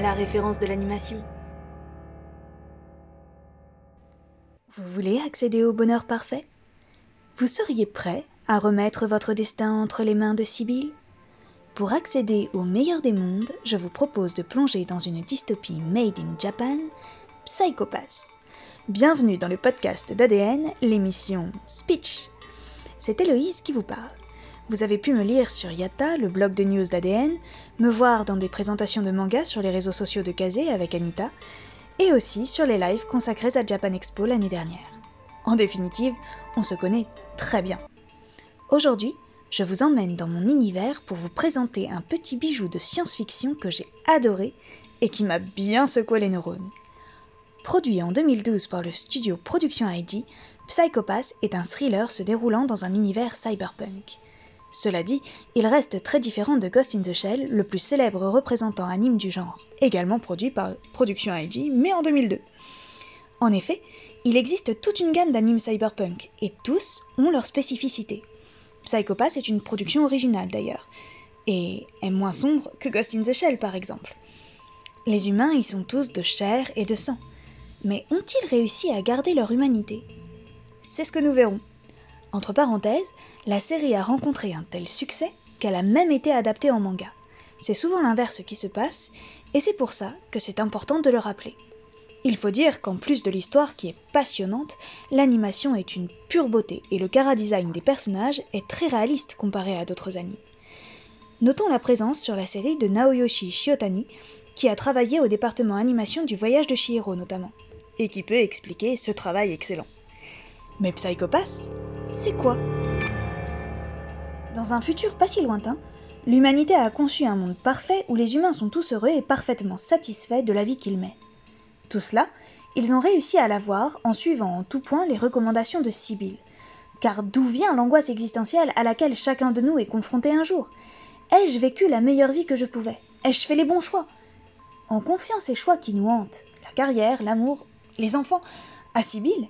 la référence de l'animation. Vous voulez accéder au bonheur parfait? Vous seriez prêt à remettre votre destin entre les mains de Sibyl? Pour accéder au meilleur des mondes, je vous propose de plonger dans une dystopie made in Japan, Psychopath. Bienvenue dans le podcast d'ADN, l'émission Speech. C'est Héloïse qui vous parle. Vous avez pu me lire sur Yata, le blog de news d'ADN, me voir dans des présentations de manga sur les réseaux sociaux de Kazé avec Anita, et aussi sur les lives consacrés à Japan Expo l'année dernière. En définitive, on se connaît très bien. Aujourd'hui, je vous emmène dans mon univers pour vous présenter un petit bijou de science-fiction que j'ai adoré et qui m'a bien secoué les neurones. Produit en 2012 par le studio Production IG, Psychopath est un thriller se déroulant dans un univers cyberpunk. Cela dit, il reste très différent de Ghost in the Shell, le plus célèbre représentant anime du genre, également produit par Production IG, mais en 2002. En effet, il existe toute une gamme d'animes cyberpunk, et tous ont leurs spécificités. Psychopath est une production originale d'ailleurs, et est moins sombre que Ghost in the Shell par exemple. Les humains y sont tous de chair et de sang. Mais ont-ils réussi à garder leur humanité? C'est ce que nous verrons. Entre parenthèses, la série a rencontré un tel succès qu'elle a même été adaptée en manga. C'est souvent l'inverse qui se passe, et c'est pour ça que c'est important de le rappeler. Il faut dire qu'en plus de l'histoire qui est passionnante, l'animation est une pure beauté et le chara-design des personnages est très réaliste comparé à d'autres animes. Notons la présence sur la série de Naoyoshi Shiotani, qui a travaillé au département animation du voyage de Shihiro notamment et qui peut expliquer ce travail excellent. Mais Psychopath, c'est quoi? Dans un futur pas si lointain, l'humanité a conçu un monde parfait où les humains sont tous heureux et parfaitement satisfaits de la vie qu'ils mènent. Tout cela, ils ont réussi à l'avoir en suivant en tout point les recommandations de Sibyl. Car d'où vient l'angoisse existentielle à laquelle chacun de nous est confronté un jour? Ai-je vécu la meilleure vie que je pouvais? Ai-je fait les bons choix? En confiant ces choix qui nous hantent, la carrière, l'amour, les enfants. À Sibyl,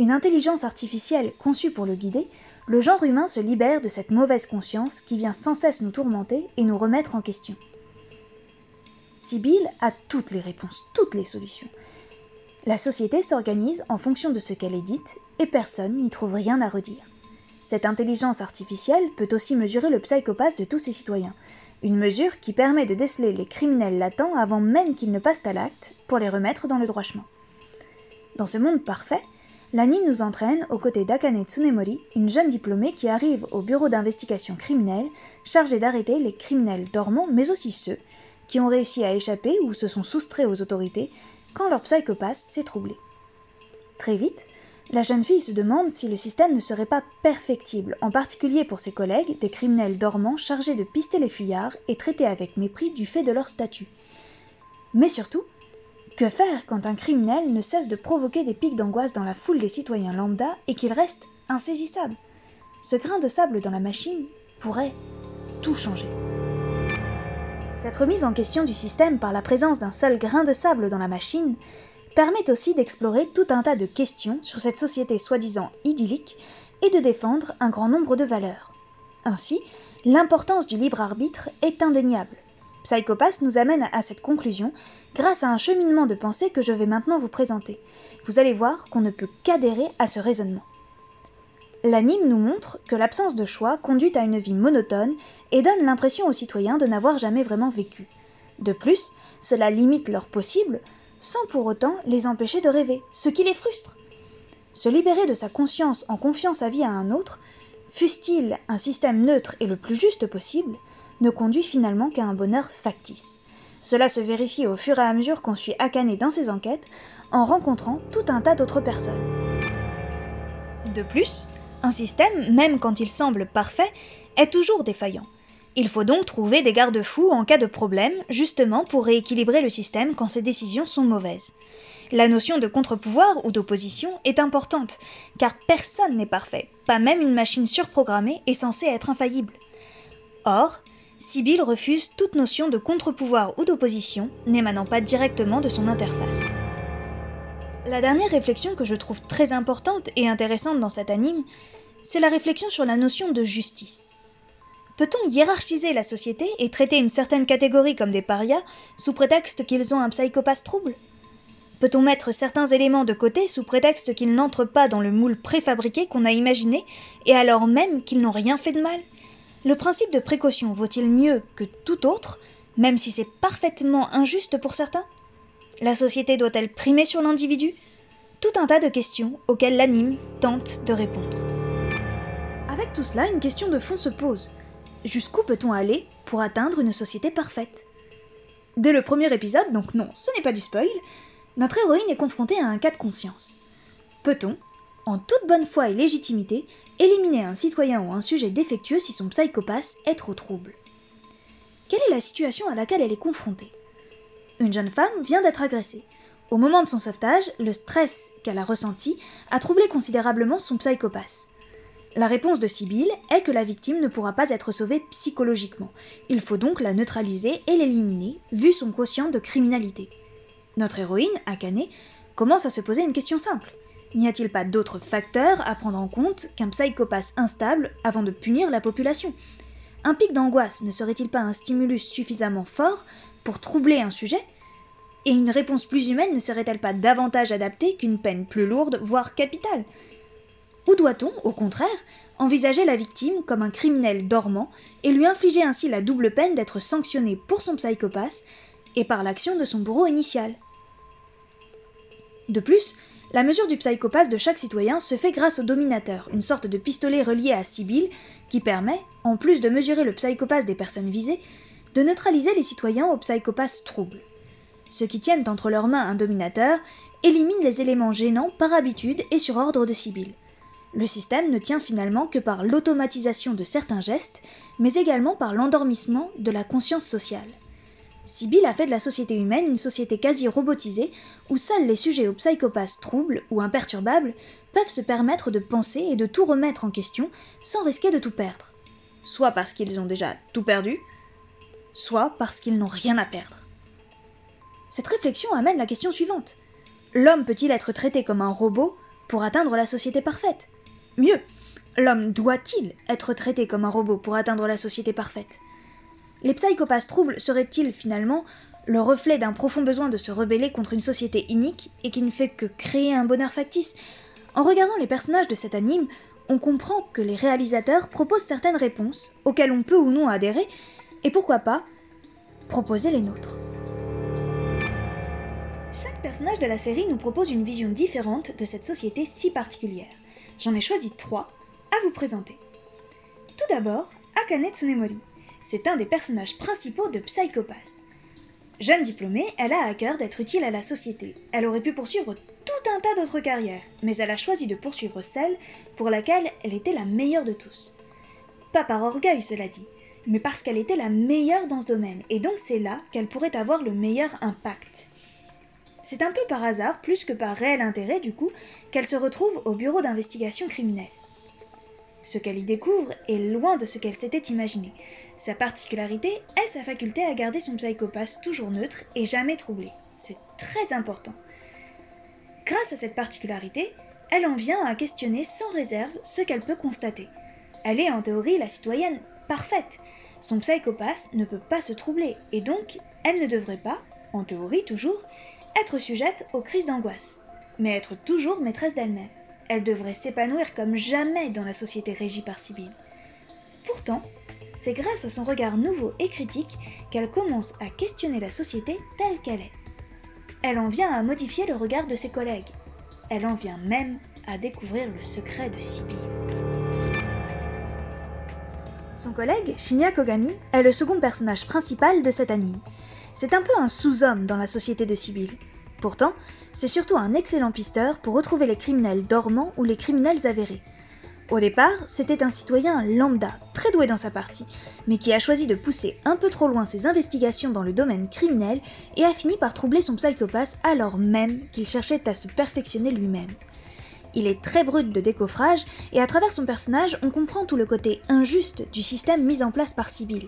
une intelligence artificielle conçue pour le guider, le genre humain se libère de cette mauvaise conscience qui vient sans cesse nous tourmenter et nous remettre en question. Sibyl a toutes les réponses, toutes les solutions. La société s'organise en fonction de ce qu'elle est dite et personne n'y trouve rien à redire. Cette intelligence artificielle peut aussi mesurer le psychopathe de tous ses citoyens, une mesure qui permet de déceler les criminels latents avant même qu'ils ne passent à l'acte pour les remettre dans le droit chemin. Dans ce monde parfait, l'anime nous entraîne aux côtés d'Akane Tsunemori, une jeune diplômée qui arrive au bureau d'investigation criminelle chargée d'arrêter les criminels dormants mais aussi ceux qui ont réussi à échapper ou se sont soustraits aux autorités quand leur psychopathe s'est troublé. Très vite, la jeune fille se demande si le système ne serait pas perfectible, en particulier pour ses collègues, des criminels dormants chargés de pister les fuyards et traités avec mépris du fait de leur statut. Mais surtout, que faire quand un criminel ne cesse de provoquer des pics d'angoisse dans la foule des citoyens lambda et qu'il reste insaisissable? Ce grain de sable dans la machine pourrait tout changer. Cette remise en question du système par la présence d'un seul grain de sable dans la machine permet aussi d'explorer tout un tas de questions sur cette société soi-disant idyllique et de défendre un grand nombre de valeurs. Ainsi, l'importance du libre arbitre est indéniable. Psychopath nous amène à cette conclusion grâce à un cheminement de pensée que je vais maintenant vous présenter. Vous allez voir qu'on ne peut qu'adhérer à ce raisonnement. L'anime nous montre que l'absence de choix conduit à une vie monotone et donne l'impression aux citoyens de n'avoir jamais vraiment vécu. De plus, cela limite leur possible sans pour autant les empêcher de rêver, ce qui les frustre. Se libérer de sa conscience en confiant sa vie à un autre, fût-il un système neutre et le plus juste possible, ne conduit finalement qu'à un bonheur factice. Cela se vérifie au fur et à mesure qu'on suit Akane dans ses enquêtes, en rencontrant tout un tas d'autres personnes. De plus, un système, même quand il semble parfait, est toujours défaillant. Il faut donc trouver des garde-fous en cas de problème, justement pour rééquilibrer le système quand ses décisions sont mauvaises. La notion de contre-pouvoir ou d'opposition est importante, car personne n'est parfait, pas même une machine surprogrammée est censée être infaillible. Or, Sibyl refuse toute notion de contre-pouvoir ou d'opposition n'émanant pas directement de son interface. La dernière réflexion que je trouve très importante et intéressante dans cet anime, c'est la réflexion sur la notion de justice. Peut-on hiérarchiser la société et traiter une certaine catégorie comme des parias sous prétexte qu'ils ont un psychopathe trouble? Peut-on mettre certains éléments de côté sous prétexte qu'ils n'entrent pas dans le moule préfabriqué qu'on a imaginé et alors même qu'ils n'ont rien fait de mal? Le principe de précaution vaut-il mieux que tout autre, même si c'est parfaitement injuste pour certains? La société doit-elle primer sur l'individu? Tout un tas de questions auxquelles l'anime tente de répondre. Avec tout cela, une question de fond se pose. Jusqu'où peut-on aller pour atteindre une société parfaite? Dès le premier épisode, donc non, ce n'est pas du spoil, notre héroïne est confrontée à un cas de conscience. Peut-on, en toute bonne foi et légitimité, éliminer un citoyen ou un sujet défectueux si son psychopathe est trop trouble Quelle est la situation à laquelle elle est confrontée? Une jeune femme vient d'être agressée. Au moment de son sauvetage, le stress qu'elle a ressenti a troublé considérablement son psychopathe. La réponse de Sibyl est que la victime ne pourra pas être sauvée psychologiquement. Il faut donc la neutraliser et l'éliminer, vu son quotient de criminalité. Notre héroïne, Akane, commence à se poser une question simple. N'y a-t-il pas d'autres facteurs à prendre en compte qu'un psychopathe instable avant de punir la population? Un pic d'angoisse ne serait-il pas un stimulus suffisamment fort pour troubler un sujet? Et une réponse plus humaine ne serait-elle pas davantage adaptée qu'une peine plus lourde, voire capitale? Ou doit-on, au contraire, envisager la victime comme un criminel dormant et lui infliger ainsi la double peine d'être sanctionné pour son psychopathe et par l'action de son bourreau initial? De plus, la mesure du psychopathe de chaque citoyen se fait grâce au dominateur, une sorte de pistolet relié à Sibyl qui permet, en plus de mesurer le psychopathe des personnes visées, de neutraliser les citoyens au psychopathe trouble. Ceux qui tiennent entre leurs mains un dominateur éliminent les éléments gênants par habitude et sur ordre de Sibyl. Le système ne tient finalement que par l'automatisation de certains gestes, mais également par l'endormissement de la conscience sociale. Sibyl a fait de la société humaine une société quasi robotisée où seuls les sujets aux psychopathes troubles ou imperturbables peuvent se permettre de penser et de tout remettre en question sans risquer de tout perdre. Soit parce qu'ils ont déjà tout perdu, soit parce qu'ils n'ont rien à perdre. Cette réflexion amène la question suivante. L'homme peut-il être traité comme un robot pour atteindre la société parfaite? Mieux, l'homme doit-il être traité comme un robot pour atteindre la société parfaite? Les psychopathes troubles seraient-ils finalement le reflet d'un profond besoin de se rebeller contre une société inique et qui ne fait que créer un bonheur factice? En regardant les personnages de cet anime, on comprend que les réalisateurs proposent certaines réponses auxquelles on peut ou non adhérer, et pourquoi pas proposer les nôtres. Chaque personnage de la série nous propose une vision différente de cette société si particulière. J'en ai choisi trois à vous présenter. Tout d'abord, Akane Tsunemori. C'est un des personnages principaux de Psychopass. Jeune diplômée, elle a à cœur d'être utile à la société. Elle aurait pu poursuivre tout un tas d'autres carrières, mais elle a choisi de poursuivre celle pour laquelle elle était la meilleure de tous. Pas par orgueil, cela dit, mais parce qu'elle était la meilleure dans ce domaine, et donc c'est là qu'elle pourrait avoir le meilleur impact. C'est un peu par hasard, plus que par réel intérêt du coup, qu'elle se retrouve au bureau d'investigation criminelle. Ce qu'elle y découvre est loin de ce qu'elle s'était imaginé. Sa particularité est sa faculté à garder son psychopathe toujours neutre et jamais troublé. C'est très important. Grâce à cette particularité, elle en vient à questionner sans réserve ce qu'elle peut constater. Elle est en théorie la citoyenne parfaite. Son psychopathe ne peut pas se troubler et donc elle ne devrait pas, en théorie toujours, être sujette aux crises d'angoisse, mais être toujours maîtresse d'elle-même. Elle devrait s'épanouir comme jamais dans la société régie par Sibyl. Pourtant, c'est grâce à son regard nouveau et critique qu'elle commence à questionner la société telle qu'elle est. Elle en vient à modifier le regard de ses collègues. Elle en vient même à découvrir le secret de Sibyl. Son collègue, Shinya Kogami, est le second personnage principal de cet anime. C'est un peu un sous-homme dans la société de Sibyl. Pourtant, c'est surtout un excellent pisteur pour retrouver les criminels dormants ou les criminels avérés. Au départ, c'était un citoyen lambda, très doué dans sa partie, mais qui a choisi de pousser un peu trop loin ses investigations dans le domaine criminel et a fini par troubler son psychopathe alors même qu'il cherchait à se perfectionner lui-même. Il est très brut de décoffrage, et à travers son personnage, on comprend tout le côté injuste du système mis en place par Sibyl.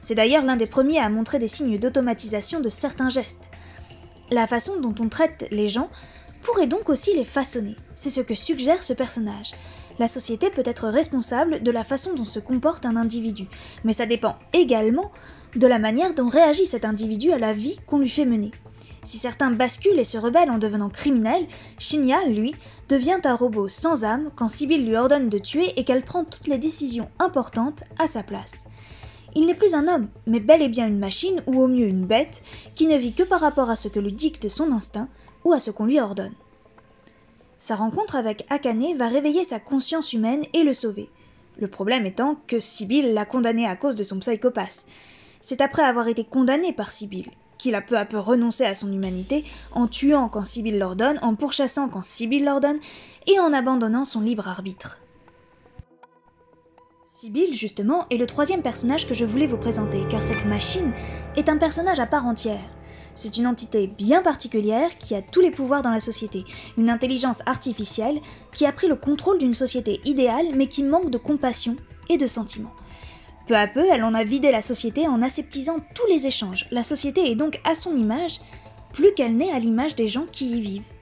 C'est d'ailleurs l'un des premiers à montrer des signes d'automatisation de certains gestes. La façon dont on traite les gens pourrait donc aussi les façonner. C'est ce que suggère ce personnage. La société peut être responsable de la façon dont se comporte un individu, mais ça dépend également de la manière dont réagit cet individu à la vie qu'on lui fait mener. Si certains basculent et se rebellent en devenant criminels, Shinya, lui, devient un robot sans âme quand Sibyl lui ordonne de tuer et qu'elle prend toutes les décisions importantes à sa place. Il n'est plus un homme, mais bel et bien une machine ou au mieux une bête qui ne vit que par rapport à ce que lui dicte son instinct ou à ce qu'on lui ordonne. Sa rencontre avec Akane va réveiller sa conscience humaine et le sauver. Le problème étant que Sibyl l'a condamné à cause de son psychopathe. C'est après avoir été condamné par Sibyl qu'il a peu à peu renoncé à son humanité en tuant quand Sibyl l'ordonne, en pourchassant quand Sibyl l'ordonne et en abandonnant son libre arbitre. Sibyl, justement, est le troisième personnage que je voulais vous présenter, car cette machine est un personnage à part entière. C'est une entité bien particulière qui a tous les pouvoirs dans la société, une intelligence artificielle qui a pris le contrôle d'une société idéale mais qui manque de compassion et de sentiments. Peu à peu, elle en a vidé la société en aseptisant tous les échanges. La société est donc à son image, plus qu'elle n'est à l'image des gens qui y vivent.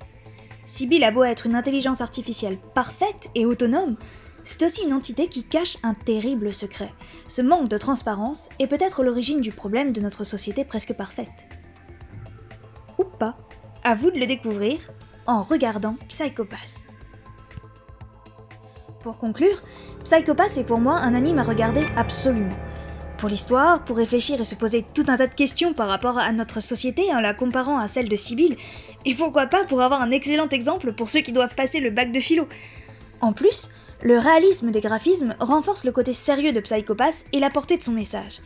Sibyl a beau être une intelligence artificielle parfaite et autonome, c'est aussi une entité qui cache un terrible secret. Ce manque de transparence est peut-être l'origine du problème de notre société presque parfaite. Ou pas, à vous de le découvrir en regardant Psychopass. Pour conclure, Psychopass est pour moi un anime à regarder absolument. Pour l'histoire, pour réfléchir et se poser tout un tas de questions par rapport à notre société en la comparant à celle de Sibyl, et pourquoi pas pour avoir un excellent exemple pour ceux qui doivent passer le bac de philo. En plus, le réalisme des graphismes renforce le côté sérieux de Psychopass et la portée de son message.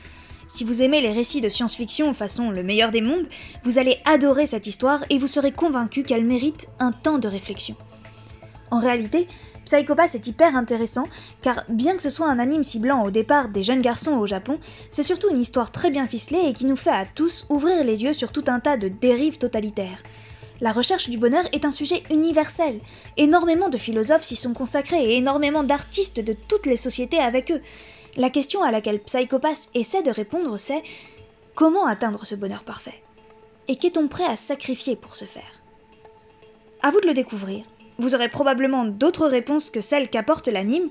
Si vous aimez les récits de science-fiction façon le meilleur des mondes, vous allez adorer cette histoire et vous serez convaincu qu'elle mérite un temps de réflexion. En réalité, Psychopass est hyper intéressant car bien que ce soit un anime ciblant au départ des jeunes garçons au Japon, c'est surtout une histoire très bien ficelée et qui nous fait à tous ouvrir les yeux sur tout un tas de dérives totalitaires. La recherche du bonheur est un sujet universel. Énormément de philosophes s'y sont consacrés et énormément d'artistes de toutes les sociétés avec eux. La question à laquelle Psychopass essaie de répondre c'est comment atteindre ce bonheur parfait? Et qu'est-on prêt à sacrifier pour ce faire? À vous de le découvrir. Vous aurez probablement d'autres réponses que celles qu'apporte l'anime,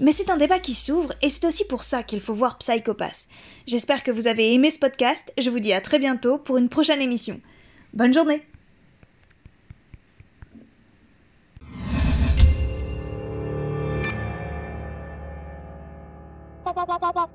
mais c'est un débat qui s'ouvre et c'est aussi pour ça qu'il faut voir Psychopass. J'espère que vous avez aimé ce podcast, je vous dis à très bientôt pour une prochaine émission. Bonne journée バババババ